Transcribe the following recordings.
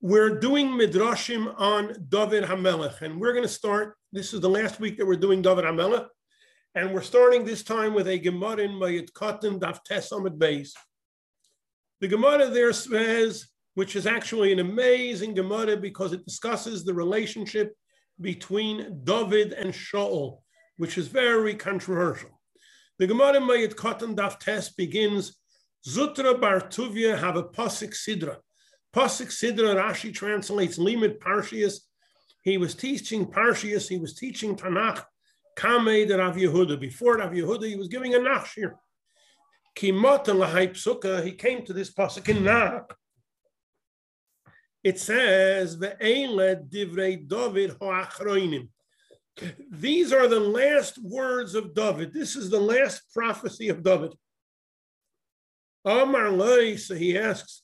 we're doing midrashim on David Hamelech, and we're going to start. This is the last week that we're doing David Hamelech, and we're starting this time with a Gemara in Moed Katan Daf Tesamid Beis. The Gemara there says, which is actually an amazing Gemara because it discusses the relationship between David and Shaul, which is very controversial. The Gemara in Moed Katan Daf Tes begins, Zutra Bar Tuvia have a Pasik Sidra. Pasuk Sidra Rashi translates Limit Parshias. He was teaching Parshias, he was teaching Tanakh, Kameh de Rav Yehuda. Before Rav Yehuda, he was giving a Nachshir. Kimota Lahai Psuka, he came to this Pasuk in Nach. It says, divrei David ho'achroinim. These are the last words of David. This is the last prophecy of David. Amar Loi, so he asks,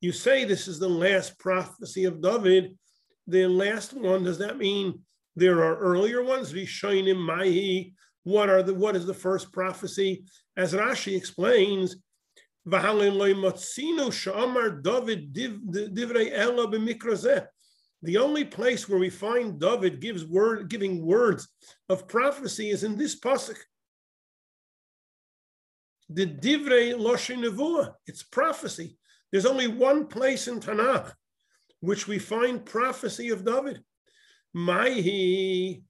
You say this is the last prophecy of David. The last one, does that mean there are earlier ones? Rishoinim mahi. What are the what is the first prophecy? As Rashi explains, the only place where we find David gives word, giving words of prophecy is in this pasuk the divrei loshin nevuah. It's prophecy. There's only one place in Tanakh which we find prophecy of David. Maihi.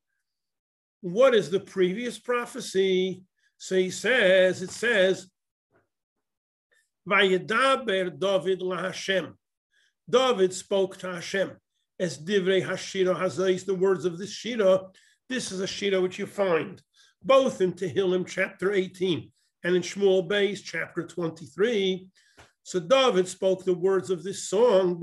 What is the previous prophecy? So he says, it says, Vayedaber David laHashem. David spoke to Hashem. As divrei hashira hazais, the words of this shira. This is a shira which you find both in Tehillim chapter 18 and in Shmuel Beis, chapter 23, so David spoke the words of this song,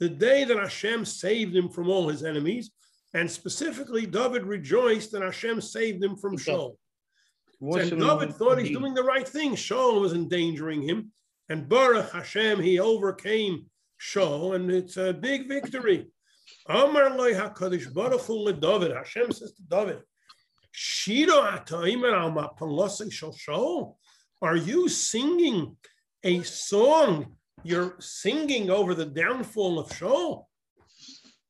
The day that Hashem saved him from all his enemies, and specifically David rejoiced that Hashem saved him from Shaul. And David thought he's doing the right thing. Shaul was endangering him, and Baruch Hashem, he overcame Shaul, and it's a big victory. Amar loy HaKadosh Baruch Hu LeDavid. Hashem says to David, Shiro ataimer al mapalosei shal Are you singing a song? You're singing over the downfall of Shaul.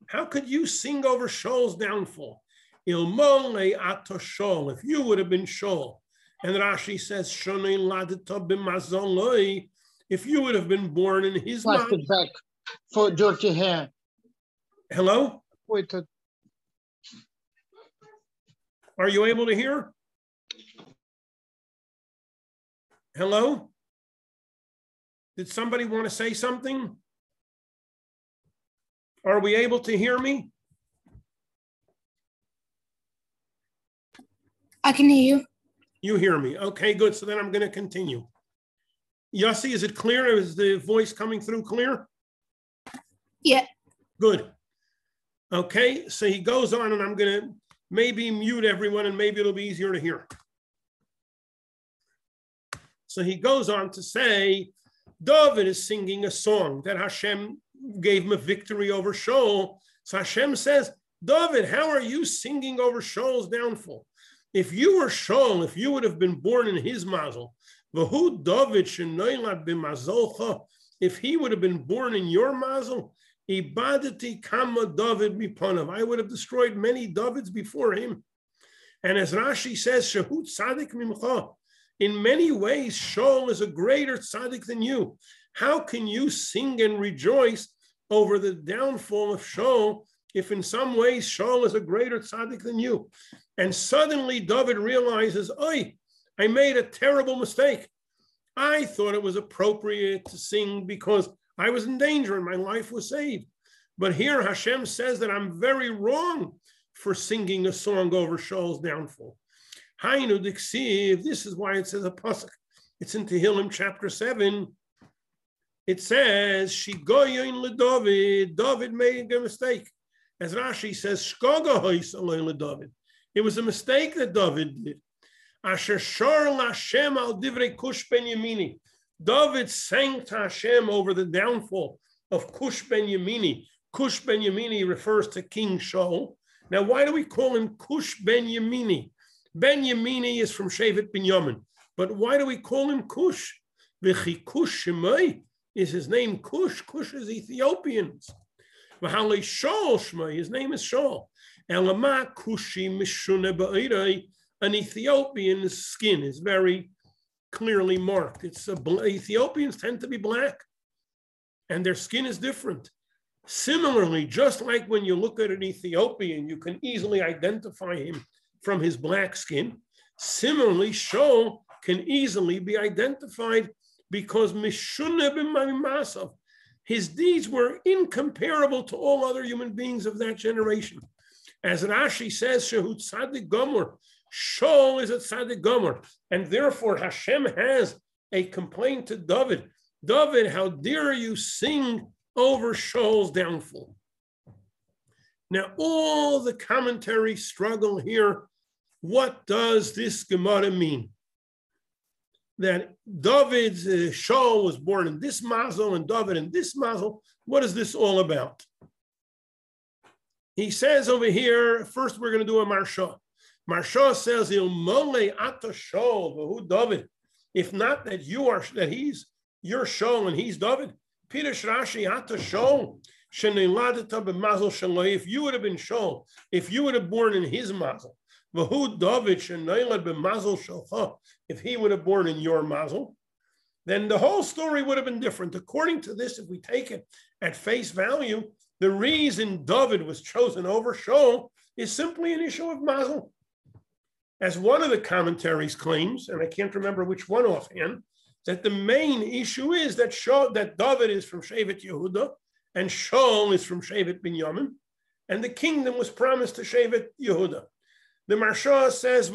How could you sing over Shaul's downfall? Ilmole ato Shaul. If you would have been Shaul, and Rashi says, Shonei ladita b'mazoloi. If you would have been born in his Plastic back for dirty hair. Hello? Wait. Are you able to hear? Hello? Did somebody want to say something? Are we able to hear me? I can hear you. You hear me. Okay, good. So then I'm going to continue. Yossi, is it clear? Is the voice coming through clear? Yeah. Good. Okay, so he goes on, and I'm going to maybe mute everyone, and maybe it'll be easier to hear. So he goes on to say, David is singing a song that Hashem gave him a victory over Shaul. So Hashem says, David, how are you singing over Shaul's downfall? If you were Shaul, if you would have been born in his mazel, Vahu David if he would have been born in your mazel, Kama David mipanav. I would have destroyed many Davids before him. And as Rashi says, Shahut Sadik mimcha. In many ways, Shaul is a greater tzaddik than you. How can you sing and rejoice over the downfall of Shaul if in some ways Shaul is a greater tzaddik than you? And suddenly David realizes, Oi, I made a terrible mistake. I thought it was appropriate to sing because I was in danger and my life was saved. But here Hashem says that I'm very wrong for singing a song over Shaul's downfall. Hainu diksiv, this is why it says a pasuk. It's in Tehillim chapter 7. It says, Shigoyin leDavid, David made a mistake. As Rashi says, Shkoga David. It was a mistake that David did. Asher shor Lashem al divrei kush ben yamini. David sang to Hashem over the downfall of Cush ben Yamini. Cush ben Yamini refers to King Shaul. Now, why do we call him Cush ben Yamini? Ben Yamini is from Shevet Binyamin. But why do we call him Cush? V'chi Cush Shemai is his name Cush. Cush is Ethiopians. V'halei Shaul Shemai, his name is Shaul. Elama Kushi Mishune an Ethiopian's skin is very clearly marked. It's a, Ethiopians tend to be black, and their skin is different. Similarly, just like when you look at an Ethiopian, you can easily identify him from his black skin. Similarly, Shaul can easily be identified because his deeds were incomparable to all other human beings of that generation. As Rashi says, Shehut Tzadik Gomer, Shaul is a Tzadik Gomer, and therefore Hashem has a complaint to David. David, how dare you sing over Shaul's downfall? Now, all the commentary struggle here. What does this Gemara mean? That David's uh, Shaul was born in this mazel and David in this mazel. What is this all about? He says over here, first we're going to do a Maharsha. Maharsha says, Il mole ata Shaul, David. If not that you are, that he's your Shaul and he's David. Peter Rashi ata Shaul. If you would have been Shaul, if you would have born in his mazel, if he would have born in your mazel, then the whole story would have been different. According to this, if we take it at face value, the reason David was chosen over Shaul is simply an issue of mazel. As one of the commentaries claims, and I can't remember which one offhand, that the main issue is that Shaul, that David is from Shevet Yehuda and Shaul is from Shevet Binyamin, and the kingdom was promised to Shevet Yehuda. The Maharsha says.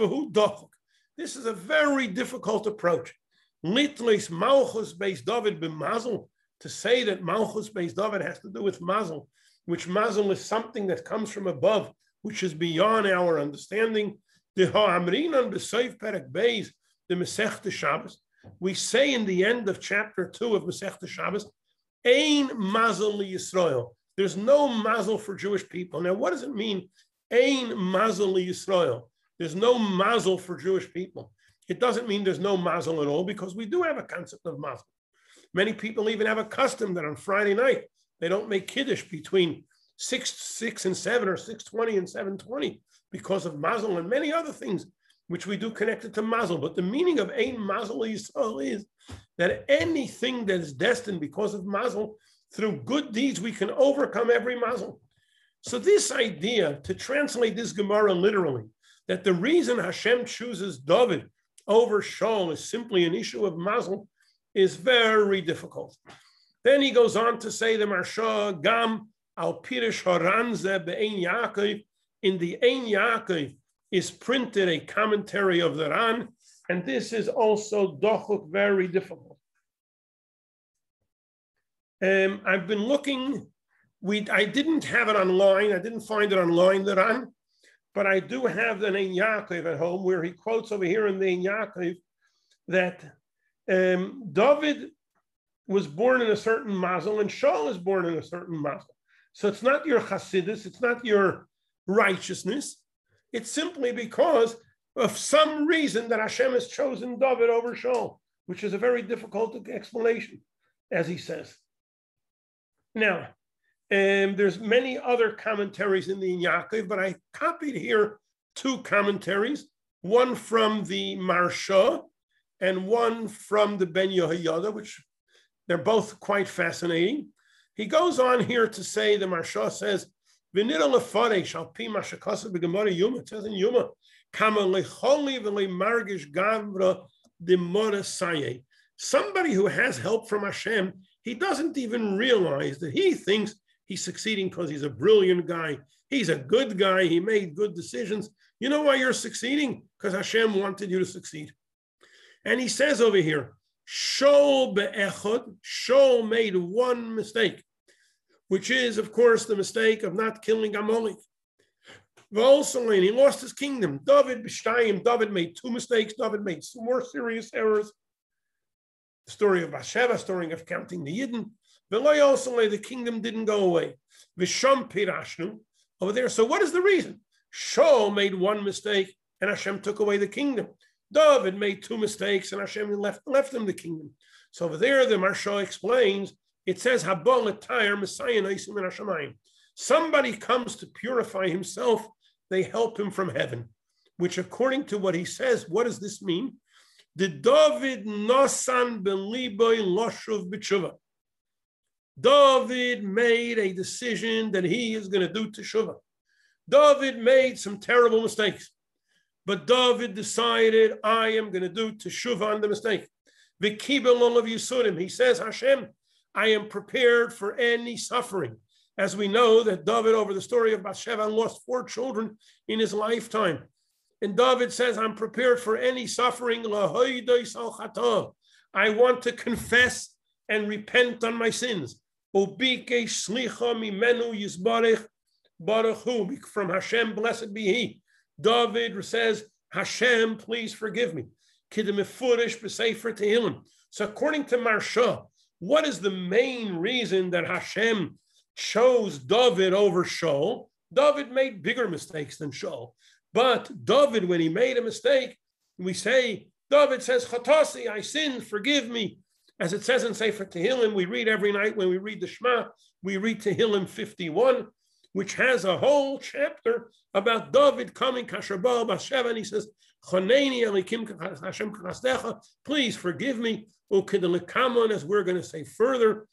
This is a very difficult approach. Litlis Malchus based David b'mazel, to say that Malchus based David has to do with mazel, which mazel is something that comes from above, which is beyond our understanding. The Ha'amrinan b'seif perek beis, the Masech Shabbos, we say in the end of chapter two of Masech Shabbos, Ein mazel Yisrael. There's no mazel for Jewish people. Now, what does it mean? Ein mazel Yisrael. There's no mazel for Jewish people. It doesn't mean there's no mazel at all because we do have a concept of mazel. Many people even have a custom that on Friday night they don't make kiddush between six, six and seven, or six twenty and seven twenty because of mazel and many other things which we do connected to mazel. But the meaning of ein mazel Yisrael is that anything that is destined because of mazel, through good deeds, we can overcome every mazel. So this idea to translate this Gemara literally, that the reason Hashem chooses David over Shaul is simply an issue of mazel, is very difficult. Then he goes on to say the Maharsha Gam al Pirish Haranze be'ein Yaakov. In the Ein Yaakov is printed a commentary of the Ran, and this is also dochuk very difficult. Um, I've been looking. We I didn't have it online. I didn't find it online. The Ran, but I do have the Ein Yaakov at home, where he quotes over here in the Ein Yaakov that um, David was born in a certain mazel and Shaul is born in a certain mazel. So it's not your chassidus, it's not your righteousness. It's simply because of some reason that Hashem has chosen David over Shaul, which is a very difficult explanation, as he says. Now, um, there's many other commentaries in the Yaakov, but I copied here two commentaries, one from the Maharsha and one from the Ben Yehoyada, which they're both quite fascinating. He goes on here to say, the Maharsha says, Somebody who has help from Hashem, he doesn't even realize that he thinks he's succeeding because he's a brilliant guy. He's a good guy. He made good decisions. You know why you're succeeding? Because Hashem wanted you to succeed. And he says over here, Shol be'echod, Shol made one mistake which is, of course, the mistake of not killing Amalek. Also, he lost his kingdom. David B'shtayim, David made two mistakes. David made some more serious errors. The story of Bathsheba, story of counting the Yidden. Veloy also, the kingdom didn't go away. Visham Pirashnu, over there. So what is the reason? Shaul made one mistake and Hashem took away the kingdom. David made two mistakes, and Hashem left, left him the kingdom. So over there, the Maharsha explains, it says, Somebody comes to purify himself, they help him from heaven, which according to what he says, what does this mean? The David Nosan Beliboy Loshuv B'tshuva. David made a decision that he is going to do teshuva. David made some terrible mistakes, but David decided, I am going to do teshuva on the mistake. Vikibel of Yisurim. He says, Hashem, I am prepared for any suffering. As we know that David, over the story of Bathsheba, lost four children in his lifetime. And David says, I'm prepared for any suffering. I want to confess and repent on my sins. From Hashem, blessed be He. David says, Hashem, please forgive me. So according to Maharsha, what is the main reason that Hashem chose David over Shaul? David made bigger mistakes than Shaul. But David, when he made a mistake, we say, David says, Chatasi, I sinned, forgive me. As it says in Sefer Tehillim, we read every night when we read the Shema, we read Tehillim 51, which has a whole chapter about David coming, Kashabal Bathsheba, and he says, please forgive me. As we're going to say further.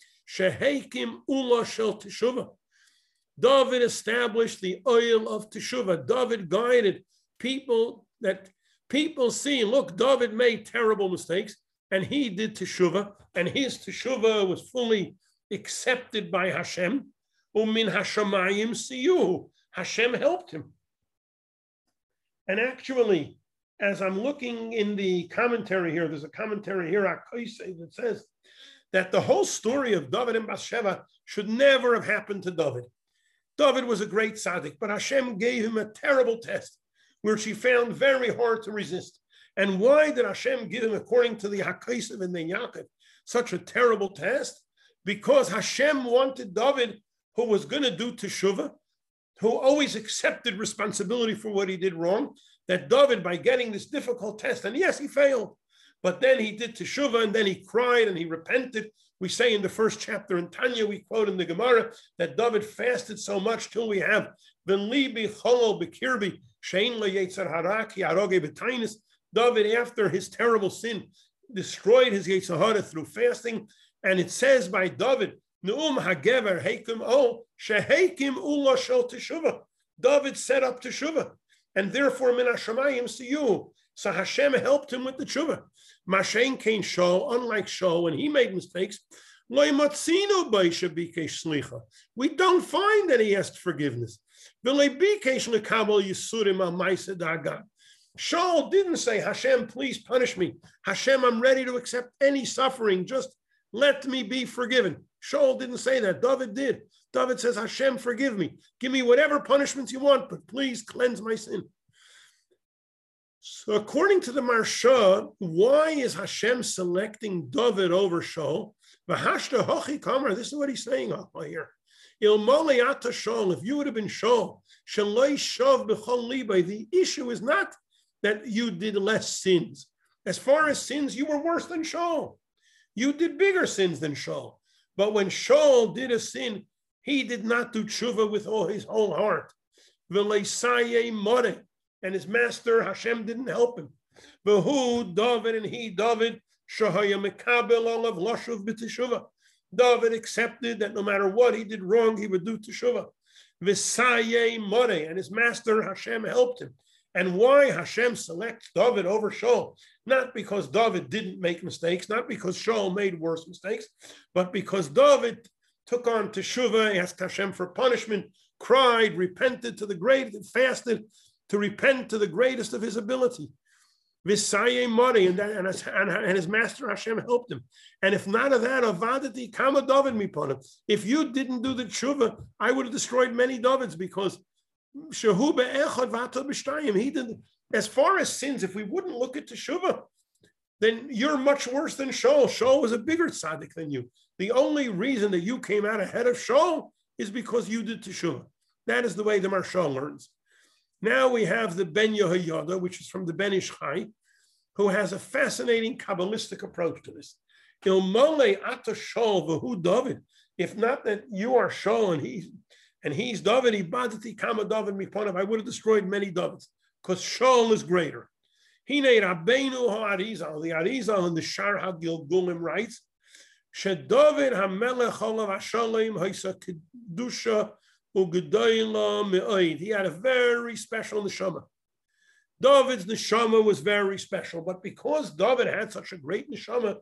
David established the oil of Teshuvah. David guided people that people see, look, David made terrible mistakes and he did Teshuvah, and his Teshuvah was fully accepted by Hashem. Umin Hashemayim Siyu. Hashem helped him. And actually, as I'm looking in the commentary here, there's a commentary here, that says that the whole story of David and Bathsheba should never have happened to David. David was a great tzaddik, but Hashem gave him a terrible test, which he found very hard to resist. And why did Hashem give him, according to the Hakaisav and the Yaakov, such a terrible test? Because Hashem wanted David, who was going to do teshuvah, who always accepted responsibility for what he did wrong, that David, by getting this difficult test, and yes, he failed, but then he did teshuvah, and then he cried and he repented. We say in the first chapter in Tanya, we quote in the Gemara that David fasted so much till we have Benlibi Cholo Bekirbi Shein LeYetzer Haraki Aroge Betainis. David, after his terrible sin, destroyed his Yetzirah through fasting. And it says by David, Neum Hagever Hekim O Shehekim Ula Shel Teshuvah. David set up Teshuvah and therefore min Hashemayim to you. So Hashem helped him with the tshuva. Mashen Kain Shaul, unlike Shaul, when he made mistakes, we don't find that he asked forgiveness. Shaul didn't say, Hashem, please punish me. Hashem, I'm ready to accept any suffering. Just let me be forgiven. Shaul didn't say that. David did. David says, Hashem, forgive me. Give me whatever punishments you want, but please cleanse my sin. So, according to the Maharsha, why is Hashem selecting David over Shaul? This is what he's saying here. If you would have been Shaul. The issue is not that you did less sins. As far as sins, you were worse than Shaul. You did bigger sins than Shaul. But when Shaul did a sin, he did not do tshuva with all his whole heart. And his master Hashem didn't help him. V'hu David and he David. David accepted that no matter what he did wrong, he would do teshuva. V'saye more and his master Hashem helped him. And why Hashem selects David over Shaul? Not because David didn't make mistakes, not because Shaul made worse mistakes, but because David took on teshuvah, asked Hashem for punishment, cried, repented to the great, fasted to repent to the greatest of his ability. Visaye Mari, and, and, and his master Hashem helped him. And if not of that, avadati kama David miponim. If you didn't do the tshuva, I would have destroyed many Davids because shehu be'echad v'atal b'shtayim. He did. As far as sins, if we wouldn't look at teshuva, then you're much worse than Shaul. Shaul was a bigger tzaddik than you. The only reason that you came out ahead of Shaul is because you did teshuvah. That is the way the Marshal learns. Now we have the Ben Yehoyada, which is from the Ben Ish Chai, who has a fascinating Kabbalistic approach to this. Ilmole ata shol v'hu David. If not that you are Shaul and he's and he's David, ibadati kama David miponav. I would have destroyed many Davids because Shaul is greater. Hine Rabbeinu ha'arizal. The Arizal in the Shaar HaGilgulim writes, Olav HaShalem Haisa Kedusha Ugedoyla Me'oid. He had a very special neshama. David's neshama was very special, but because David had such a great neshama,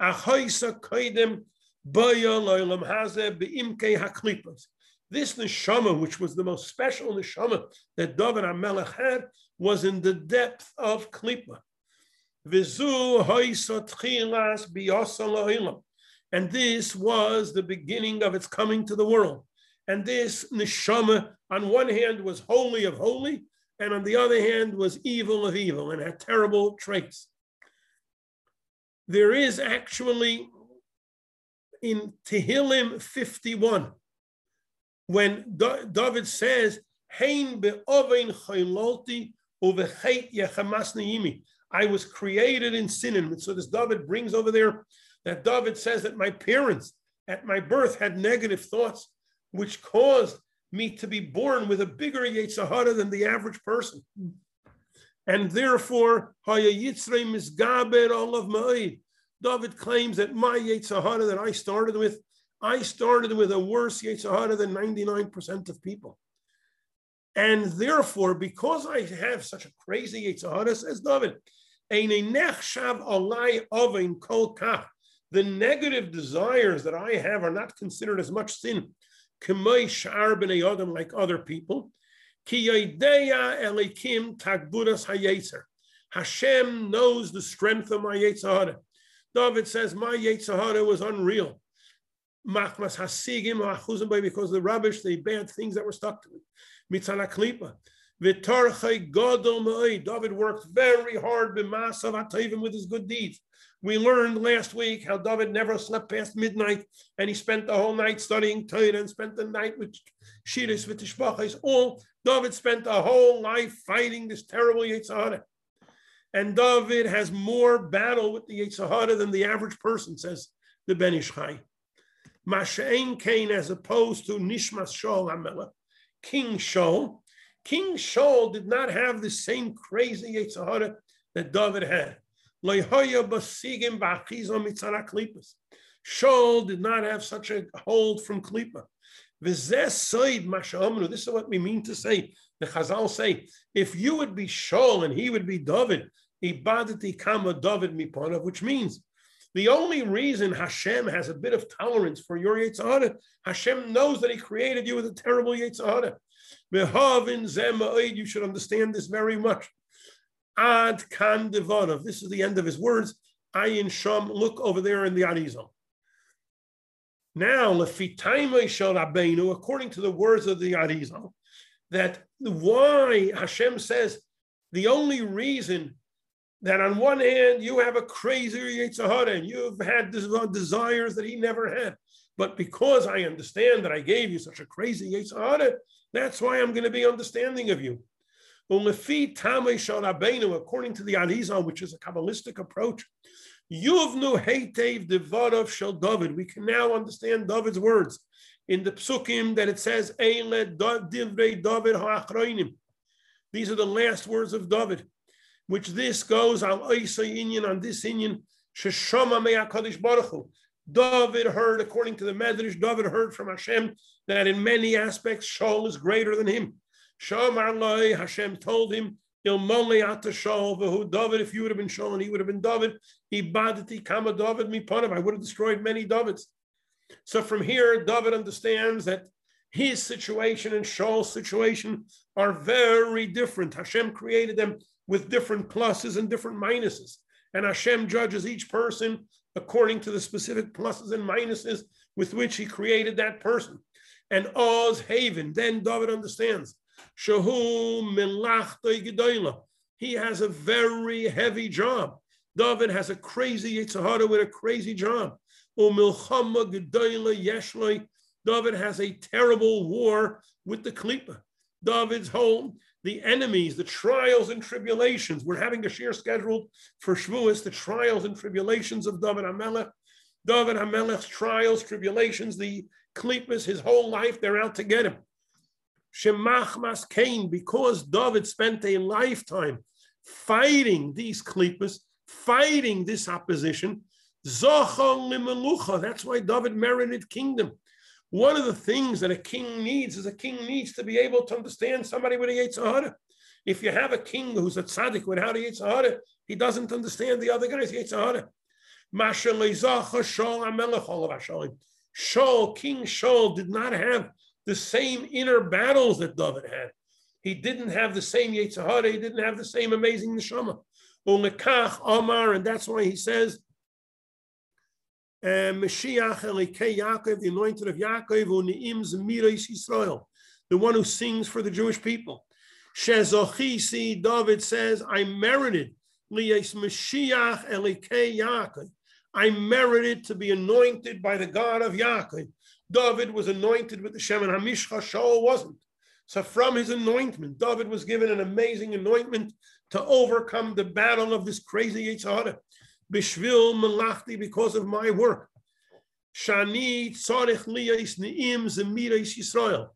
Baya Hazeh Be'imke HaKlipas. This neshama, which was the most special neshama that David HaMelech had, was in the depth of Klippa. And this was the beginning of its coming to the world. And this neshama, on one hand, was holy of holy, and on the other hand, was evil of evil and had terrible traits. There is actually in Tehillim 51, when David says, I was created in sin. And so this David brings over there that David says that my parents at my birth had negative thoughts, which caused me to be born with a bigger Yetzirah than the average person. And therefore. David claims that my Yetzirah that I started with, I started with a worse Yetzirah than 99% of people. And therefore, because I have such a crazy Yetzer Hara, says David, the negative desires that I have are not considered as much sin, like other people. Hashem knows the strength of my Yetzer Hara. David says, My Yetzer Hara was unreal. Machmas hasigim because the rubbish, the bad things that were stuck to klipa. David worked very hard with his good deeds. We learned last week how David never slept past midnight, and he spent the whole night studying Torah and spent the night with Shiris v'tishbachis. All David spent a whole life fighting this terrible Yetzer Hara. And David has more battle with the Yetzer Hara than the average person, says the Ben Ish Chai. Masha'en Cain, as opposed to Nishmas Shaul Hamelech. King Shaul. King Shaul did not have the same crazy Yetzer Hara that David had. Shaul did not have such a hold from Klippa. This is what we mean to say. The Chazal say, if you would be Shaul and he would be David, ibadati kama David miponav, which means the only reason Hashem has a bit of tolerance for your Yetzirah, Hashem knows that He created you with a terrible Yetzirah. You should understand this very much. Ad kan devarav. This is the end of his words. Ayin sham. Look over there in the Arizal. Now, according to the words of the Arizal, that why Hashem says the only reason that on one hand you have a crazier Yetzer Hara and you've had desires that he never had. But because I understand that I gave you such a crazy Yetzer Hara, that's why I'm going to be understanding of you. According to the Arizal, which is a Kabbalistic approach, David. We can now understand David's words in the psukim that it says, David. These are the last words of David which this goes on this Inyan. David heard, according to the Medrash, David heard from Hashem that in many aspects Shaul is greater than him. Shamar Loi, Hashem told him, Ilmole ata Shaul, v'hu David, if you would have been shown, he would have been David, Ibadati kama David miponav, I would have destroyed many Davids. So from here, David understands that his situation and Shaul's situation are very different. Hashem created them with different pluses and different minuses. And Hashem judges each person according to the specific pluses and minuses with which he created that person. And Oz Haven, then David understands. Shahu He has a very heavy job. David has a crazy Yetzer Hara with a crazy job. David has a terrible war with the Klippa. David's home the enemies, the trials and tribulations. We're having a share scheduled for Shavuos, the trials and tribulations of David HaMelech. David HaMelech's trials, tribulations, the Klippas, his whole life, they're out to get him. Shemach Mas Cain, because David spent a lifetime fighting these Klippas, fighting this opposition. That's why David merited kingdom. One of the things that a king needs is a king needs to be able to understand somebody with a Yetzirah. If you have a king who's a tzaddik without a Yetzirah, he doesn't understand the other guy's Yetzirah. Shaul, King Shaul, did not have the same inner battles that David had. He didn't have the same Yetzirah, he didn't have the same amazing neshama. Omar, and that's why he says, eh, Mashiach Elikei Yaakov, the anointed of Yaakov, Uni'im Zemirais Yisrael, the one who sings for the Jewish people. Shezochisi, David says, I merited Liyas Mashiach Elikei Yaakov. I merited to be anointed by the God of Yaakov. David was anointed with the Shemen Hamishcha, Shaul wasn't. So from his anointment, David was given an amazing anointment to overcome the battle of this crazy Yitzhak. Bishvil Malachti, because of my work. Shani Tzarech Liyais Ne'im Zemirais Yisrael.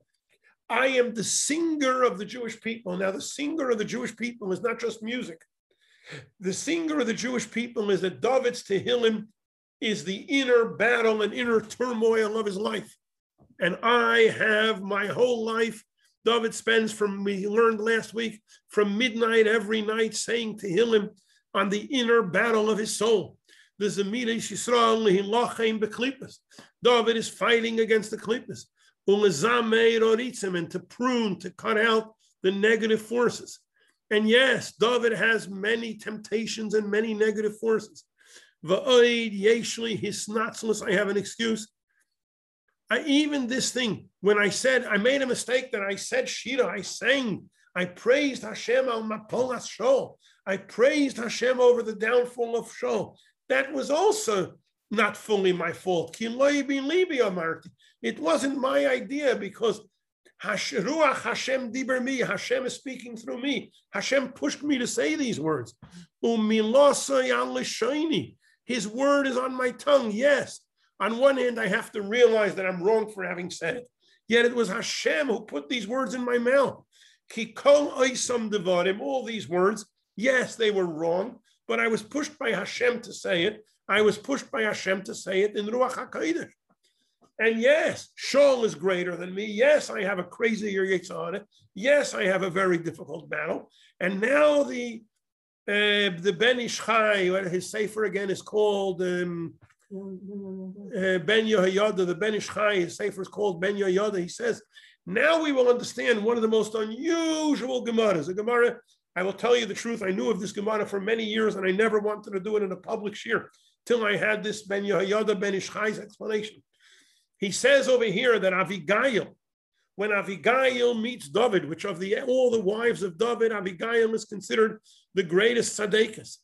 I am the singer of the Jewish people. Now, the singer of the Jewish people is not just music. The singer of the Jewish people is that David's Tehillim is the inner battle and inner turmoil of his life. And I have my whole life. David spends from, we learned last week, from midnight every night saying to him on the inner battle of his soul. David is fighting against the klippus. And to prune, to cut out the negative forces. And yes, David has many temptations and many negative forces. I have an excuse. I, even this thing, when I said, I made a mistake that I said Shira, I sang, I praised Hashem al Mapolas Shol. I praised Hashem over the downfall of Shaul. That was also not fully my fault. It wasn't my idea because Ruach Hashem diber me. Hashem is speaking through me. Hashem pushed me to say these words. His word is on my tongue. Yes. On one hand, I have to realize that I'm wrong for having said it. Yet it was Hashem who put these words in my mouth. Kikol devarim, all these words, Yes, they were wrong, but I was pushed by Hashem to say it. I was pushed by Hashem to say it in Ruach HaKodesh. And yes, Shaul is greater than me. Yes, I have a crazier Yitzhak. Yes, I have a very difficult battle. And now the uh, the Ben Ish Chai, his sefer again is called um, uh, Ben Yehoyada. The Ben Ish Chai, his sefer is called Ben Yehoyada. He says, now we will understand one of the most unusual Gemaras. A Gemara I will tell you the truth. I knew of this Gemara for many years, and I never wanted to do it in a public shir till I had this Ben Yehoyada Ben Ish Chai's explanation. He says over here that Avigail, when Avigail meets David, which of the all the wives of David, Avigail is considered the greatest tzaddikas.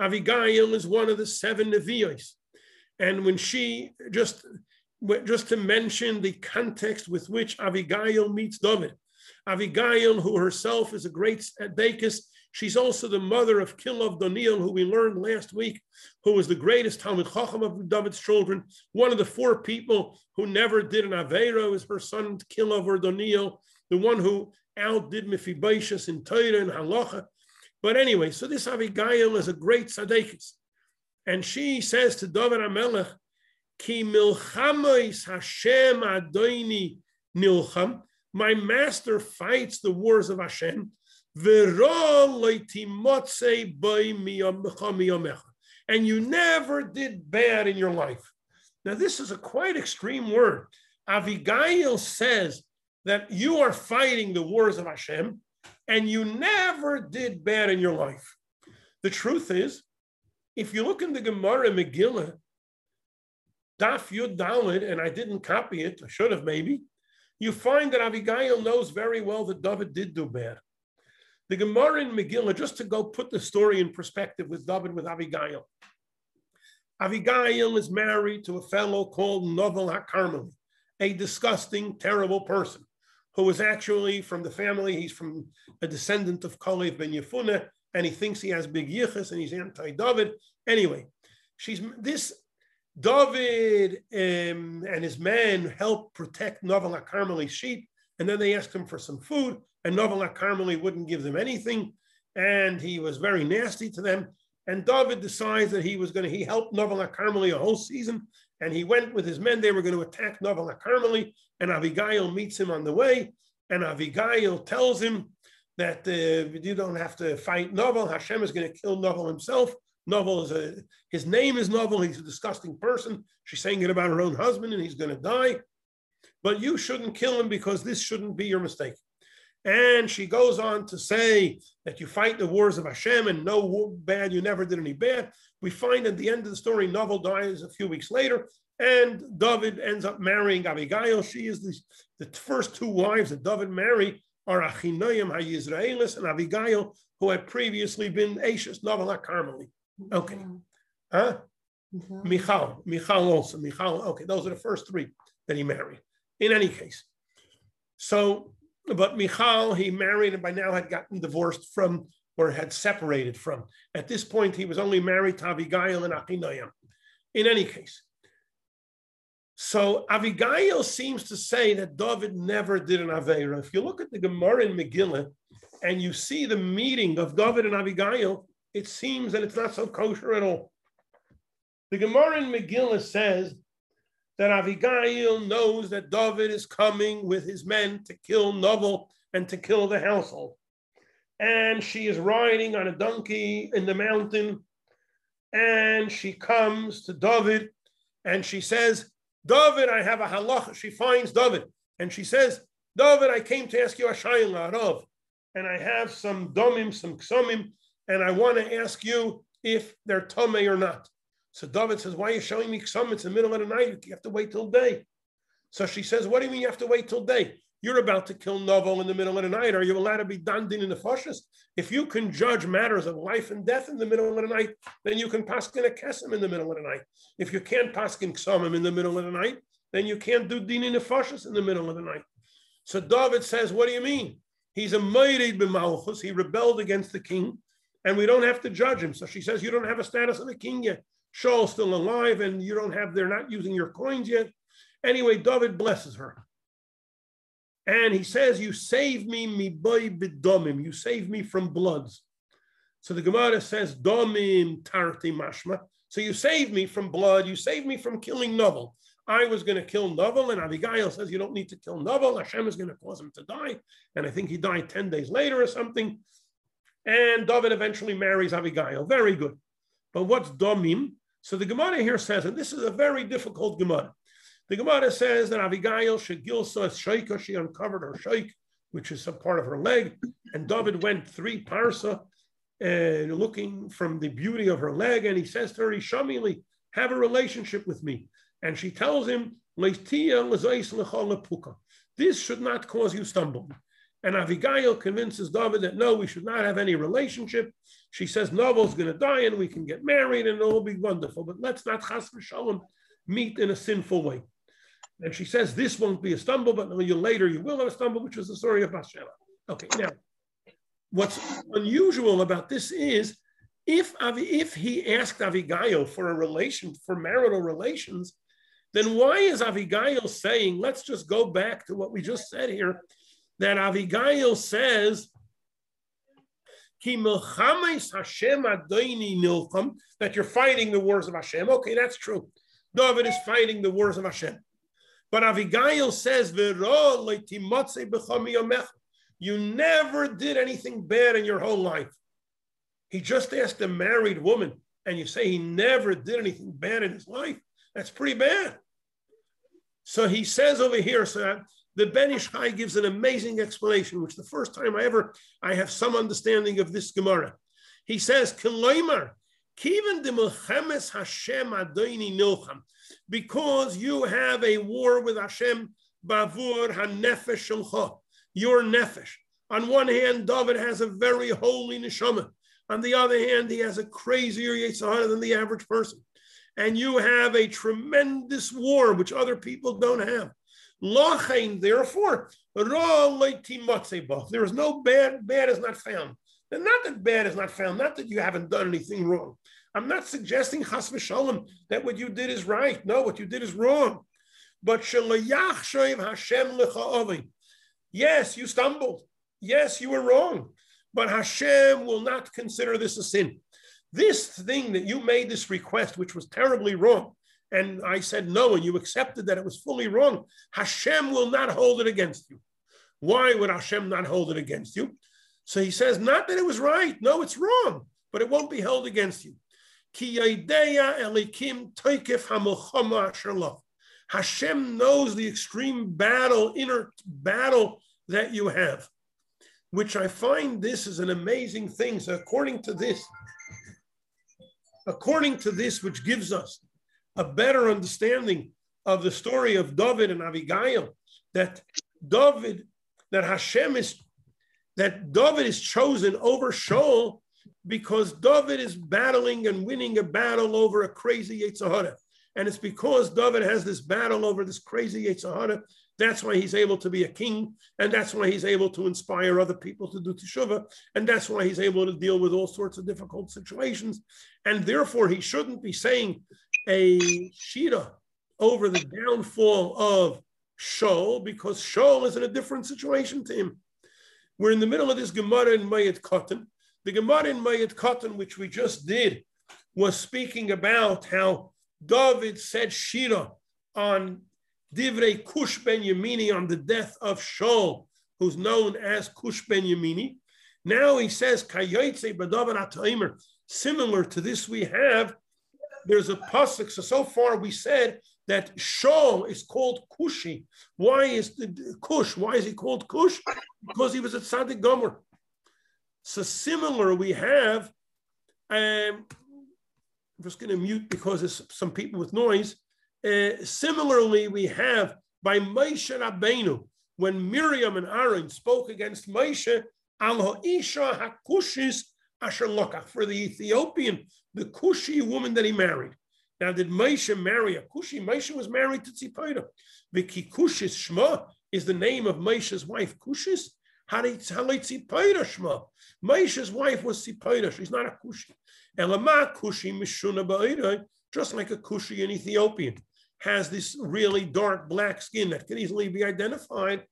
Avigail is one of the seven Nevi'os. And when she just just to mention the context with which Avigail meets David, Avigail, who herself is a great Dekis, she's also the mother of Kilov Doniel, who we learned last week, who was the greatest Talmud Chacham of David's children. One of the four people who never did an Avera is her son Kilov or Doniel, the one who outdid Mephibosheth in Torah and Halacha. But anyway, so this Avigail is a great Tzadekis. And she says to David HaMelech, Ki milchamois Hashem Adoini nilcham, my master fights the wars of Hashem. And you never did bad in your life. Now, this is a quite extreme word. Avigail says that you are fighting the wars of Hashem and you never did bad in your life. The truth is, if you look in the Gemara Megillah, Daf Yud Dalid, and I didn't copy it, I should have maybe, you find that Abigail knows very well that David did do bad. The Gemara in Megillah, just to go put the story in perspective with David with Abigail. Abigail is married to a fellow called Novel HaKarmeli, a disgusting, terrible person who is actually from the family. He's from a descendant of Kalev ben Yefuneh, and he thinks he has big yichus and he's anti-David. Anyway, she's this David um, and his men help protect Novel Carmeli's sheep, and then they asked him for some food, and Novel Carmeli wouldn't give them anything, and he was very nasty to them. And David decides that he was going to, he helped Novel Carmeli a whole season, and he went with his men. They were going to attack Novel Carmeli, and Abigail meets him on the way, and Abigail tells him that uh, you don't have to fight Novel. Hashem is going to kill Novel himself. Novel is a, his name is Novel. He's a disgusting person. She's saying it about her own husband, and he's going to die. But you shouldn't kill him because this shouldn't be your mistake. And she goes on to say that you fight the wars of Hashem and no bad, you never did any bad. We find at the end of the story, Novel dies a few weeks later, and David ends up marrying Abigail. She is the, the first two wives that David married are Achinoyim HaYisraelis and Abigail, who had previously been Ashes, Novel Carmeli. Okay. Mm-hmm. Huh? Mm-hmm. Michal, Michal also, Michal. Okay, those are the first three that he married. In any case, so but Michal, he married and by now had gotten divorced from or had separated from. At this point, he was only married to Abigail and Achinoyam. In any case, so Abigail seems to say that David never did an Aveira. If you look at the Gemara in Megillah and you see the meeting of David and Abigail, it seems that it's not so kosher at all. The Gemara in Megillah says that Abigail knows that David is coming with his men to kill Novel and to kill the household. And she is riding on a donkey in the mountain. And she comes to David and she says, David, I have a halacha. She finds David and she says, David, I came to ask you a shayla arav, and I have some domim, some ksomim, and I want to ask you if they're tame or not. So David says, Why are you showing me some? It's the middle of the night. You have to wait till day. So she says, What do you mean you have to wait till day? You're about to kill Novo in the middle of the night. Are you allowed to be dandin in the fascist? If you can judge matters of life and death in the middle of the night, then you can paskin a kesem in the middle of the night. If you can't paskin ksomim in the middle of the night, then you can't do din in the fascist in the middle of the night. So David says, What do you mean? He's a ma'id b'malchus. He rebelled against the king, and we don't have to judge him. So she says, You don't have a status of a king yet. Shaul's still alive and you don't have, they're not using your coins yet. Anyway, David blesses her. And he says, You save me, mi boy bidomim. You save me from bloods. So the Gemara says, Domim tarti mashma. So you saved me from blood. You saved me from killing Novel. I was going to kill Novel, and Abigail says, You don't need to kill Novel. Hashem is going to cause him to die. And I think he died 10 days later or something. And David eventually marries Abigail. Very good. But what's Domim? So the Gemara here says, and this is a very difficult Gemara. The Gemara says that Abigail Shagilsa Shaika, she uncovered her shaik, which is some part of her leg, and David went three parsa and looking from the beauty of her leg, and he says to her, Ishamili, have a relationship with me. And she tells him, This should not cause you stumble. And Abigail convinces David that no, we should not have any relationship. She says Novel's going to die and we can get married and it'll be wonderful. But let's not chas v'shalom meet in a sinful way. And she says this won't be a stumble, but later you will have a stumble, which is the story of Bathsheba. Okay, now what's unusual about this is if if he asked Abigail for a relation for marital relations, then why is Abigail saying, let's just go back to what we just said here, that Abigail says that you're fighting the wars of Hashem. Okay, that's true. David is fighting the wars of Hashem. But Abigail says, You never did anything bad in your whole life. He just asked a married woman, and you say he never did anything bad in his life. That's pretty bad. So he says over here, so the Ben Ish Chai gives an amazing explanation, which the first time I ever I have some understanding of this Gemara. He says, "Kiloimar, kiven de milchemes Hashem adoini nilcham," because you have a war with Hashem bavur hanefesh shelcha, your nefesh. On one hand, David has a very holy neshama. On the other hand, he has a crazier Yetzer Hara than the average person. And you have a tremendous war, which other people don't have. Lachain, therefore, there is no bad, bad is not found. And not that bad is not found, not that you haven't done anything wrong. I'm not suggesting chas v'shalom that what you did is right. No, what you did is wrong. But Hashem Yes, you stumbled. Yes, you were wrong. But Hashem will not consider this a sin. This thing that you made this request, which was terribly wrong, and I said no, and you accepted that it was fully wrong, Hashem will not hold it against you. Why would Hashem not hold it against you? So he says, not that it was right. No, it's wrong, but it won't be held against you. Hashem knows the extreme battle, inner battle that you have, which I find this is an amazing thing. So according to this, according to this, which gives us a better understanding of the story of David and Abigail, that David, that Hashem is, that David is chosen over Shaul because David is battling and winning a battle over a crazy Yetzer Hara. And it's because David has this battle over this crazy Yetzer Hara. That's why he's able to be a king. And that's why he's able to inspire other people to do teshuvah. And that's why he's able to deal with all sorts of difficult situations. And therefore, he shouldn't be saying a shira over the downfall of Shaul because Shaul is in a different situation to him. We're in the middle of this Gemara in Moed Katan. The Gemara in Moed Katan, which we just did, was speaking about how David said Shira on Divrei Kush Ben Yemini on the death of Shaul, who's known as Kush Ben Yemini. Now he says. Similar to this, we have there's a pasuk. So so far we said that Shaul is called Kushi. Why is the Kush? Why is he called Kush? Because he was a tzaddik gomer. So similar, we have. Um, I'm just going to mute because there's some people with noise. Uh, similarly, we have by Moshe Rabbeinu when Miriam and Aaron spoke against Moshe al ha'isha hakushis asher lokach for the Ethiopian, the Kushi woman that he married. Now, did Moshe marry a Kushi? Moshe was married to Tzipora. The Kikushis Shema is the name of Moshe's wife, Shema. Moshe's wife was Tzipora. She's not a Kushi. Elama Kushi Mishuna Ba'ira, just like a Kushi in Ethiopian, has this really dark black skin that can easily be identified.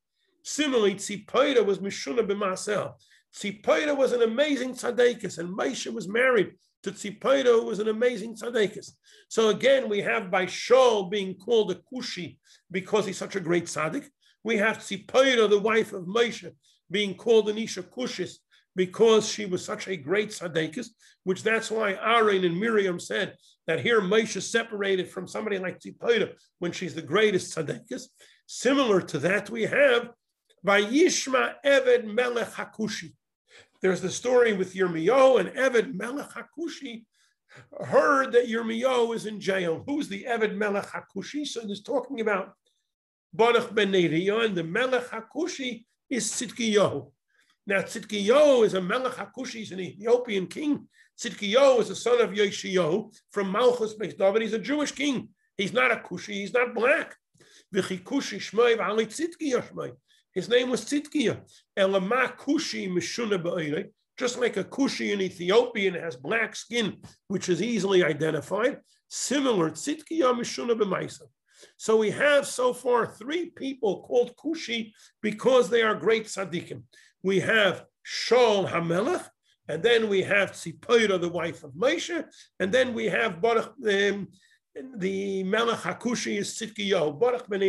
Similarly, Tzipora was Mishuna B'Masel. Tzipora was an amazing tzaddikus, and Moshe was married to Tzipora, who was an amazing tzaddikus. So again, we have by Shaul being called a Kushi because he's such a great tzaddik. We have Tzipora, the wife of Moshe, being called an Isha Kushis because she was such a great tzaddikus, which that's why Aaron and Miriam said that here Moshe separated from somebody like Tzipora when she's the greatest tzaddikus. Similar to that, we have by Vayishma Eved Melech Hakushi. There's the story with Yirmiyahu and Eved Melech Hakushi heard that Yirmiyahu is in jail. Who's the Eved Melech Hakushi? So he's talking about Baruch ben Neriah, and the Melech Hakushi is Tzidkiyahu. Now, Tzidkiyahu is a Melech HaKushi, he's an Ethiopian king. Tzidkiyahu is the son of Yoshiyahu from Malchus Beis David. He's a Jewish king. He's not a Kushi, he's not black. His name was Tzidkiya. Elama Kushi Just like a Kushi in Ethiopian has black skin, which is easily identified. Similar, Tzidkiya Mishuna B'maisa. So we have so far three people called Kushi because they are great tzaddikim we have Shaul Hamelech, and then we have Tzipora, the wife of Moshe, and then we have Baruch, um, the Melech Hakushi is Tzidkiyahu. Baruch Ben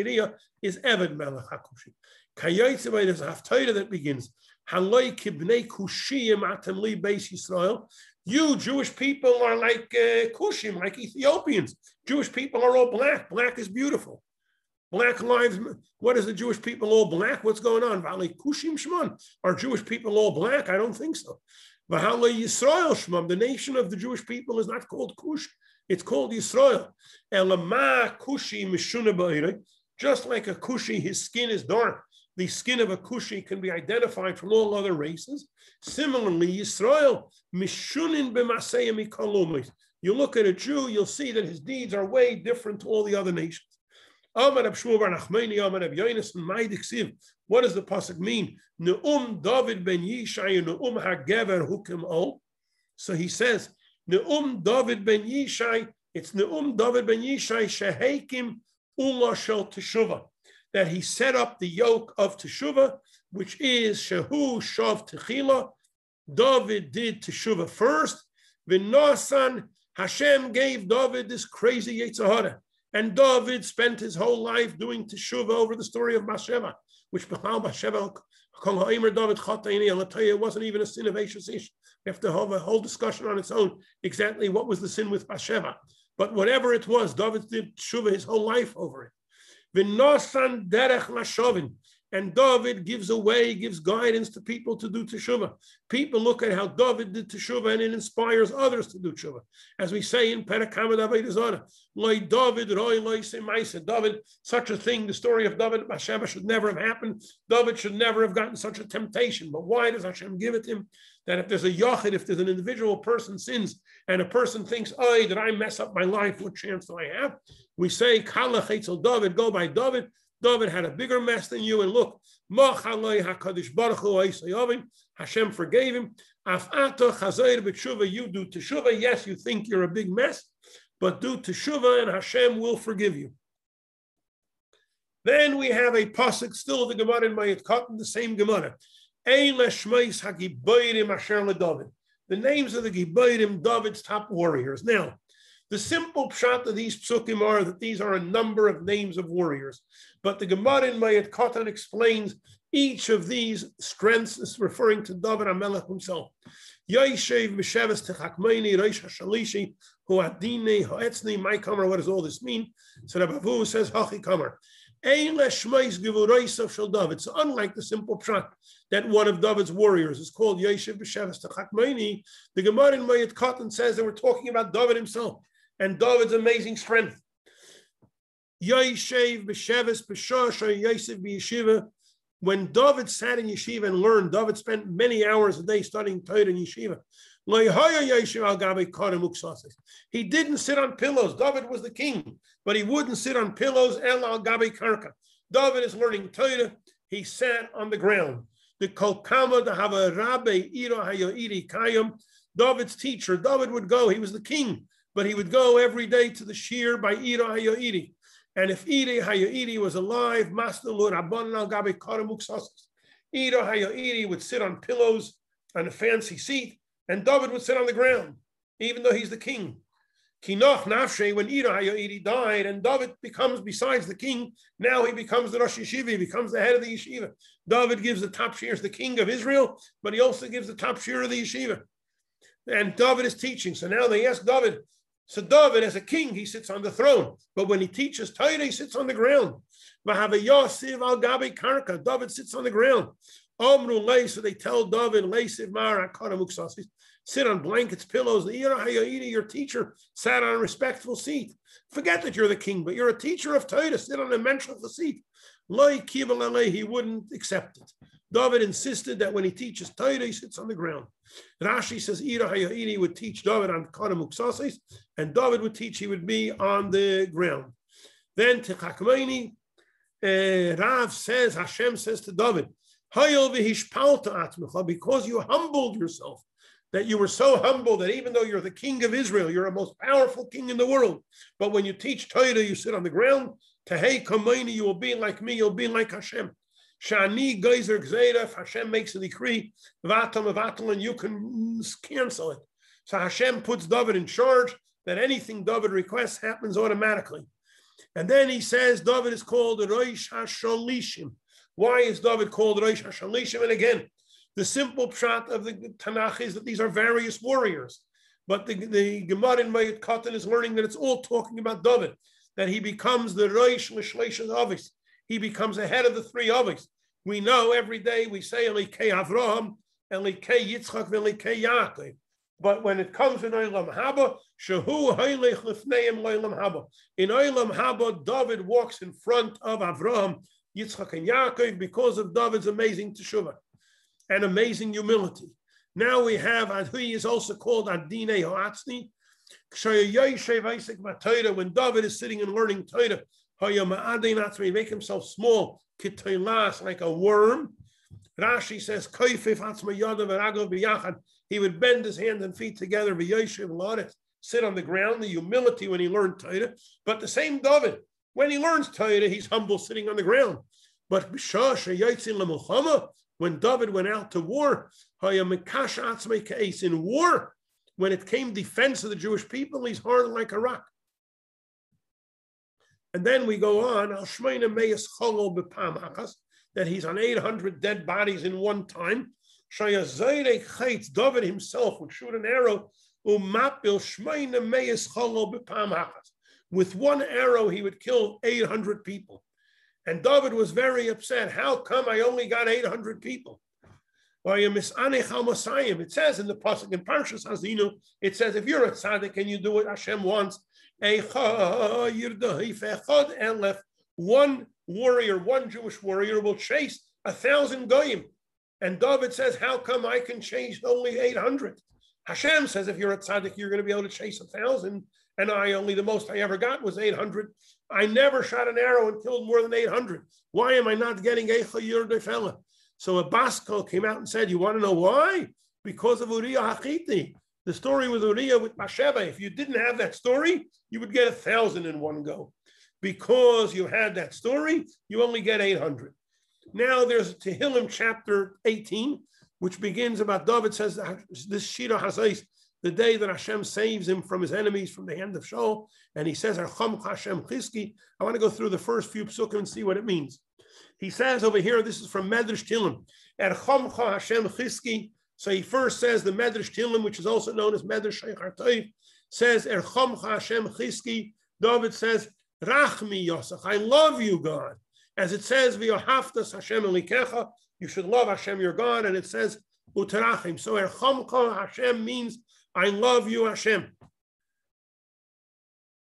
is Eved Melech Hakushi. Kayotze, there's a haftarah that begins, Haloi kibnei kushiyim atem li beis Yisrael. You Jewish people are like uh, Kushim, like Ethiopians. Jewish people are all black. Black is beautiful. Black lives, what is the Jewish people all black? What's going on? Valley Kushim Shman. Are Jewish people all black? I don't think so. Vahala Yisrael Shmam, the nation of the Jewish people is not called Kush, it's called Yisrael. Elama Kushi Mishuna Just like a Kushi, his skin is dark. The skin of a Kushi can be identified from all other races. Similarly, Yisrael Mishunin You look at a Jew, you'll see that his deeds are way different to all the other nations. What does the pasuk mean? Neum David ben Yishai, Neum Hagever Hukim Ol. So he says, Neum David ben Yishai, it's Neum David ben Yishai, Shehekim Ula Shel Teshuvah, that he set up the yoke of Teshuvah, which is Shehu Shav Techila. David did Teshuvah first. V'nosan, Hashem gave David this crazy Yetzer Hara. And David spent his whole life doing teshuvah over the story of Bathsheba, which Bathsheba, David Chataini, wasn't even a sin of Ashes Ish. We have to have a whole discussion on its own exactly what was the sin with Bathsheba. But whatever it was, David did teshuvah his whole life over it. V'nosan derech lashovin. And David gives away, gives guidance to people to do teshuvah. People look at how David did teshuvah and it inspires others to do teshuvah. As we say in Perakama David like David, Roy, Maisa, David, such a thing, the story of David Bathsheba should never have happened. David should never have gotten such a temptation. But why does Hashem give it him? That if there's a yachid, if there's an individual person sins, and a person thinks, oh, did I mess up my life? What chance do I have? We say, Kala David, go by David. David had a bigger mess than you, and look, Hashem forgave him. You do teshuva. Yes, you think you're a big mess, but do teshuva, and Hashem will forgive you. Then we have a pasuk, still the Gemara in Moed Katan, the same Gemara. The names of the Gibayrim, David's top warriors. Now, the simple pshat of these psukim are that these are a number of names of warriors. But the Gemara in Moed Katan explains each of these strengths is referring to David HaMelech himself. Yoshev Misheves Techakmeini Reish My. What does all this mean? So Rabbi says Hachi Kamer. So unlike the simple pshat that one of David's warriors is called Yoshev B'Sheves Techakmeini, the Gemara in Moed Katan says that we're talking about David himself and David's amazing strength. Yoshev b'sheves b'shosh Yosef b'yeshiva. When David sat in yeshiva and learned, David spent many hours a day studying Torah in yeshiva. He didn't sit on pillows. David was the king, but he wouldn't sit on pillows. El al gabe karka. David is learning Torah. He sat on the ground. The kolkama a rabbi ira hayoiri kayam. David's teacher. David would go. He was the king but he would go every day to the shear by Ira Hayoiri. And if Ira Hayoiri was alive, Master Lord Abban al Gabi Ira Hayoiri would sit on pillows on a fancy seat, and David would sit on the ground, even though he's the king. Kinoch Nafshe, when Ira died, and David becomes, besides the king, now he becomes the Rosh Yeshiva, he becomes the head of the yeshiva. David gives the top shear as the king of Israel, but he also gives the top shear of the yeshiva. And David is teaching. So now they ask David, so David, as a king, he sits on the throne. But when he teaches Torah, he sits on the ground. David sits on the ground. So they tell David, sit on blankets, pillows. you know how Your teacher sat on a respectful seat. Forget that you're the king, but you're a teacher of Torah. Sit on a mental seat. He wouldn't accept it. David insisted that when he teaches Torah, he sits on the ground. Rashi says Ira would teach David on Kana and David would teach he would be on the ground. Then Techakmeini, uh, Rav says, Hashem says to David, because you humbled yourself, that you were so humble that even though you're the king of Israel, you're the most powerful king in the world. But when you teach Torah, you sit on the ground. Tehei Kameini, you will be like me, you'll be like Hashem. Shani Geyser Gzeira, if Hashem makes a decree, Vatam Vatal, and you can cancel it. So Hashem puts David in charge that anything David requests happens automatically. And then he says David is called Roish HaShalishim. Why is David called Roish HaShalishim? And again, the simple pshat of the Tanakh is that these are various warriors. But the, the Gemara in Moed Katan is learning that it's all talking about David, that he becomes the Roish L'Shleisha Avis he becomes the head of the three others. We know every day we say Elikei Avraham, Elikei Yitzchak, Elikei Yaakov. But when it comes in Olam Haba, Shahu Hailech Lefneim Olam Haba. In Olam Haba, David walks in front of Avraham, Yitzchak, and Yaakov because of David's amazing teshuvah and amazing humility. Now we have, he is also called Adine Hoatzni. When David is sitting and learning Torah, He make himself small, like a worm. Rashi says, He would bend his hands and feet together, sit on the ground, the humility when he learned Torah. But the same David, when he learns Torah, he's humble sitting on the ground. But when David went out to war, in war, when it came defense of the Jewish people, he's hard like a rock. And then we go on, that he's on 800 dead bodies in one time. David himself would shoot an arrow. With one arrow, he would kill 800 people. And David was very upset. How come I only got 800 people? It says in the Pasuk in Parshas Hazinu, it says, if you're a tzaddik and you do what Hashem wants, one warrior, one Jewish warrior will chase a thousand goyim. And David says, how come I can chase only 800? Hashem says, if you're a tzaddik, you're going to be able to chase a thousand. And I only, the most I ever got was 800. I never shot an arrow and killed more than 800. Why am I not getting Eicha Yur fella? So a Basko came out and said, You want to know why? Because of Uriah Hachiti. The story with Uriah with Bathsheba. If you didn't have that story, you would get a thousand in one go. Because you had that story, you only get 800. Now there's Tehillim chapter 18, which begins about David says this Shira Hazais the day that Hashem saves him from his enemies from the hand of Shaul, and he says, Archam Hashem. I want to go through the first few psukim and see what it means. He says over here, this is from Medrash Tilim, Ercham Hashem Chizki. So he first says the Medrash Tilim, which is also known as Medrash Sheikh says Ercham Hashem Chizki. David says, Rachmi Yosach, I love you, God. As it says, V'yohaftas Hashem Elikecha, you should love Hashem your God, and it says, Uterachim. So Ercham Hashem means I love you, Hashem.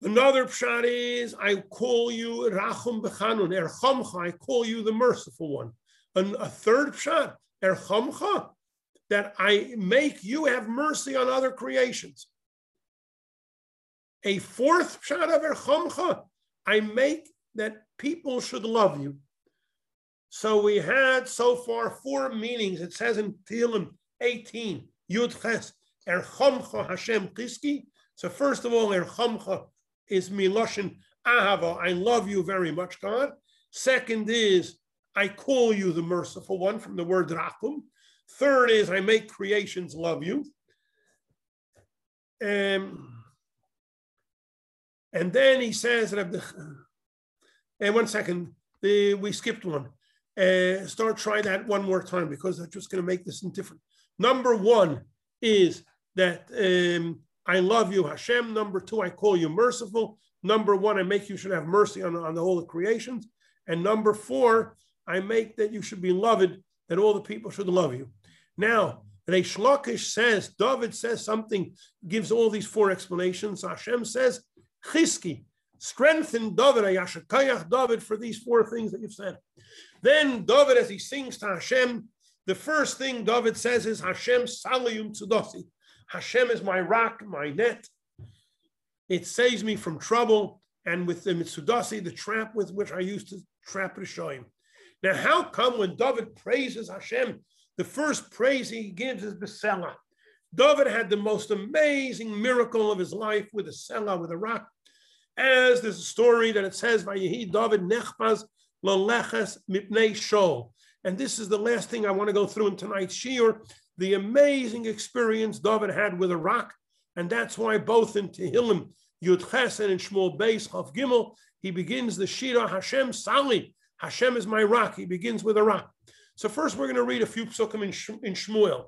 Another pshat is, I call you Rachum Bechanun, Erchamcha, I call you the merciful one. And a third pshat, Erchamcha, that I make you have mercy on other creations. A fourth pshat of Erchamcha, I make that people should love you. So we had so far four meanings. It says in Tehillim 18, Yud Ches, Erchamcha Hashem Kiski. So first of all, Erchamcha is Miloshin Ahava. I love you very much, God. Second is I call you the merciful one from the word Rakum. Third is I make creations love you. Um, and then he says, and one second, the, we skipped one. Uh, start trying that one more time because I'm just going to make this different. Number one is that um, I love you, Hashem. Number two, I call you merciful. Number one, I make you should have mercy on, on the whole of creations. And number four, I make that you should be loved, that all the people should love you. Now, Reish Lakish says, David says something, gives all these four explanations. Hashem says, Chiski, strengthen David, David for these four things that you've said. Then David, as he sings to Hashem, the first thing David says is Hashem Salayum Tzudasi. Hashem is my rock, my net. It saves me from trouble and with the Mitsudasi, the trap with which I used to trap Rishoyim. Now, how come when David praises Hashem, the first praise he gives is Besela? David had the most amazing miracle of his life with a Selah, with a rock. As there's a story that it says, Vayehi David nechpaz laleches mipnei shol. And this is the last thing I want to go through in tonight's shiur the amazing experience David had with a rock. And that's why both in Tehillim, Yud Ches and in Shmuel Beis, Chav Gimel, he begins the Shira Hashem Sali. Hashem is my rock. He begins with a rock. So first we're going to read a few psukim in, Sh- in Shmuel.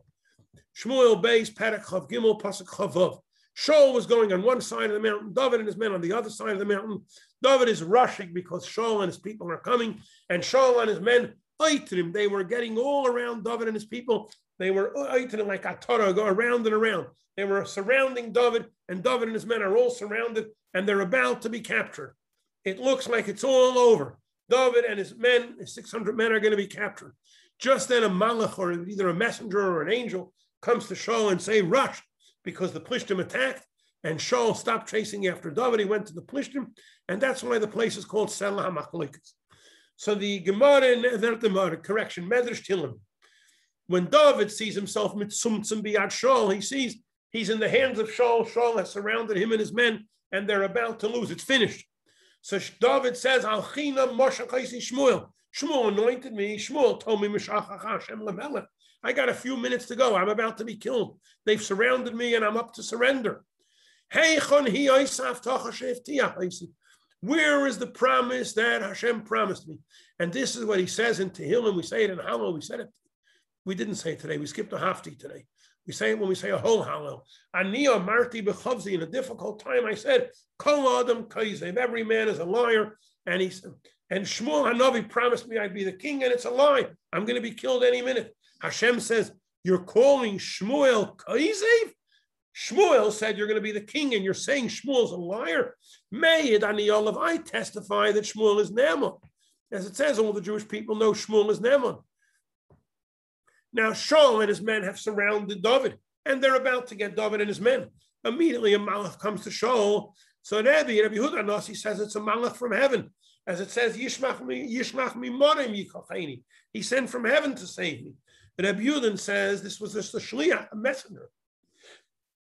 Shmuel Beis, Parak Chav Gimel, Pasuk Chavav. Shaul was going on one side of the mountain, David and his men on the other side of the mountain. David is rushing because Shaul and his people are coming, and Shaul and his men, they were getting all around David and his people they were like a Torah, go around and around. They were surrounding David, and David and his men are all surrounded, and they're about to be captured. It looks like it's all over. David and his men, his 600 men, are going to be captured. Just then, a malach, or either a messenger or an angel, comes to Shaul and say, "Rush!" because the Plishtim attacked, And Shaul stopped chasing after David. He went to the Plishtim, and that's why the place is called Selah HaMachlikas. So the Gemara the Gemara, correction, Medrash Tilim. When David sees himself mitzumtzum biyad Shaul, he sees he's in the hands of Shaul. Shaul has surrounded him and his men, and they're about to lose. It's finished. So David says, Alchina Moshe Shmuel. Shmuel anointed me. Shmuel told me, Hashem I got a few minutes to go. I'm about to be killed. They've surrounded me and I'm up to surrender. Where is the promise that Hashem promised me? And this is what he says in Tehillim. We say it in Hallel. We said it. We didn't say it today. We skipped a Hafti today. We say it when we say a whole Hallel. Aniya Marti Bechavzi. In a difficult time, I said, Kol Adam Kaizev. Every man is a liar. And he said, and Shmuel Hanavi promised me I'd be the king, and it's a lie. I'm going to be killed any minute. Hashem says, You're calling Shmuel Kaizev? Shmuel said you're going to be the king, and you're saying Shmuel's a liar. Mayid ani Olav, I testify that Shmuel is Naaman. As it says, all the Jewish people know Shmuel is Naaman. Now Shaul and his men have surrounded David, and they're about to get David and his men. Immediately a malach comes to Shaul. So Rabbi, Rabbi Huda Nasi says it's a malach from heaven. As it says, Yishmach mi, Yishmach mi morim He sent from heaven to save me. Rabbi Yudin says this was just a shliach, a messenger.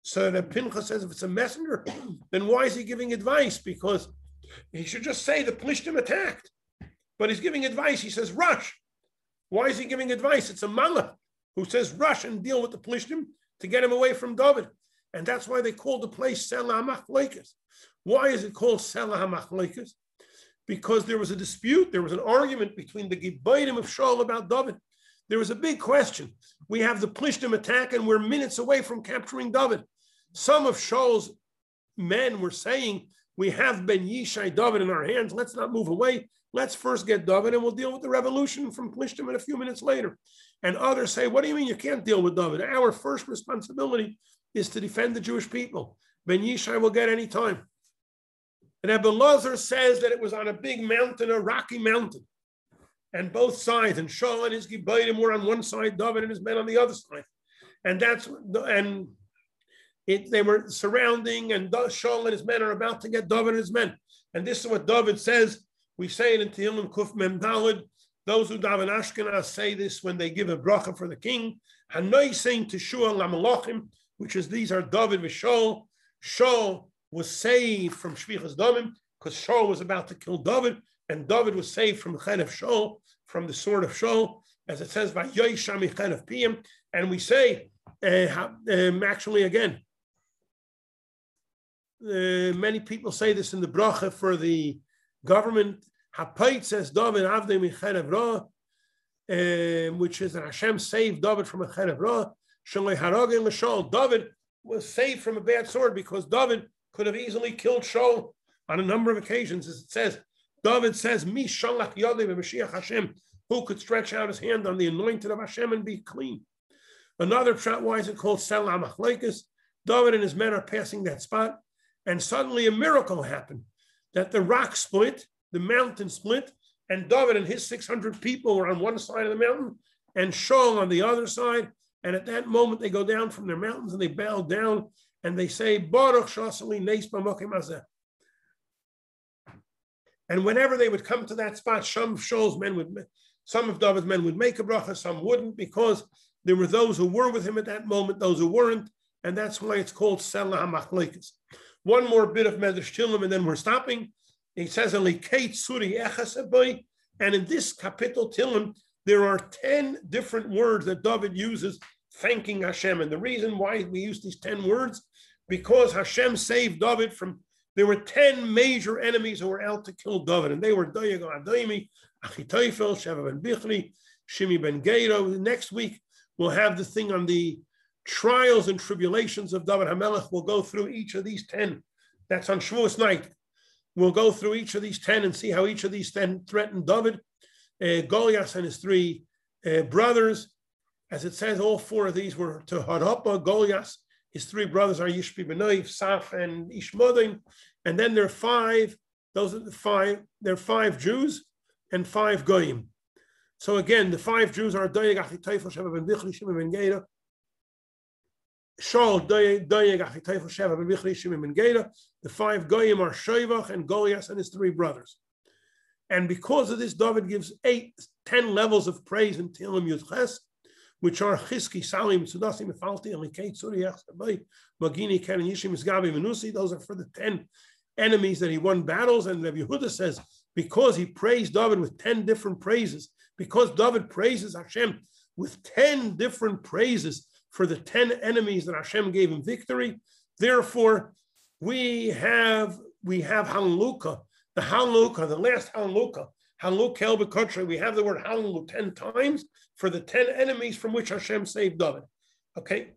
So the Pincha says if it's a messenger, then why is he giving advice? Because he should just say the Plishtim attacked. But he's giving advice. He says, rush. Why is he giving advice? It's a malach who says, rush and deal with the Plishtim to get him away from David. And that's why they call the place Selah HaMachlekas. Why is it called Selah HaMachlekas? because there was a dispute, there was an argument between the Gibaitim of Shaul about David. There was a big question. We have the Plishtim attack, and we're minutes away from capturing David. Some of Shaul's men were saying, We have Ben Yishai David in our hands. Let's not move away. Let's first get David, and we'll deal with the revolution from Plishtim in a few minutes later. And others say, What do you mean you can't deal with David? Our first responsibility is to defend the Jewish people. Ben Yishai will get any time. And Abelazar says that it was on a big mountain, a rocky mountain. And both sides, and Shaul and his Gibaitim were on one side, David and his men on the other side. And that's, and it, they were surrounding, and Shaul and his men are about to get David and his men. And this is what David says. We say it in Tehillim Kuf Mem Dalid. Those who daven Ashkenaz say this when they give a bracha for the king. Hanoi saying Teshua Lamalachim, which is these are David with Shaul. Shaul was saved from Shvichas Damim because Shaul was about to kill David, and David was saved from Chen of Shaul, from the sword of Shaul, as it says by Yoishami Chen of Piyam. And we say, uh, um, actually, again, uh, many people say this in the bracha for the government. Says David Avdei Micherev um, which is that Hashem saved David from a Cherev Ra. David was saved from a bad sword because David could have easily killed Shaul on a number of occasions, as it says. David says, "Mi shalach Mashiach Hashem." Who could stretch out his hand on the anointed of Hashem and be clean? Another shot. Why is it called Selah Machlekes? David and his men are passing that spot, and suddenly a miracle happened that the rock split, the mountain split, and David and his 600 people were on one side of the mountain, and Shaul on the other side. And at that moment, they go down from their mountains and they bow down and they say, Baruch And whenever they would come to that spot, some of Shaul's men would, some of David's men would make a bracha, some wouldn't, because there were those who were with him at that moment, those who weren't, and that's why it's called Selah HaMachlekas. One more bit of Medrash Tilim, and then we're stopping. He says, and in this capital Tilim, there are 10 different words that David uses thanking Hashem. And the reason why we use these 10 words, because Hashem saved David from, there were 10 major enemies who were out to kill David, and they were Dayag Adaimi, Achitophel, Sheva ben Bichli, Shimi ben Geiro. Next week, we'll have the thing on the trials and tribulations of David Hamelech. We'll go through each of these 10. That's on Shavuos night. We'll go through each of these 10 and see how each of these 10 threatened David, uh, Goliath and his three uh, brothers, as it says, all four of these were to Harapa, Goliath. His three brothers are Yishbi Benoiv, Saf, and Ishmodim. And then there are five, those are the five, there are five Jews and five Goyim. So again, the five Jews are Dayag Achitayfel, Sheva ben Bichli, Shimon ben Geda, Shaul, Doeg, Doeg, Achitayfel, Sheva, Bebichri, Shimon, and Geda. The five Goyim are Shevach and Goliath and his three brothers. And because of this, David gives eight, ten levels of praise in Tehillim Yudches, which are Chizki, Salim, Sudasi, Mefalti, Elikate, Suriach, Sabai, Magini, Ken, Yishim, Isgabi, Menusi. Those are for the ten enemies that he won battles. And Rabbi Yehuda says, because he praised David with 10 different praises, because David praises Hashem with 10 different praises for the 10 enemies that Hashem gave him victory. Therefore, we have we have Hallelujah, the Hallelujah, the last Hallelujah Kelba country. We have the word Hallelujah 10 times for the 10 enemies from which Hashem saved David. Okay,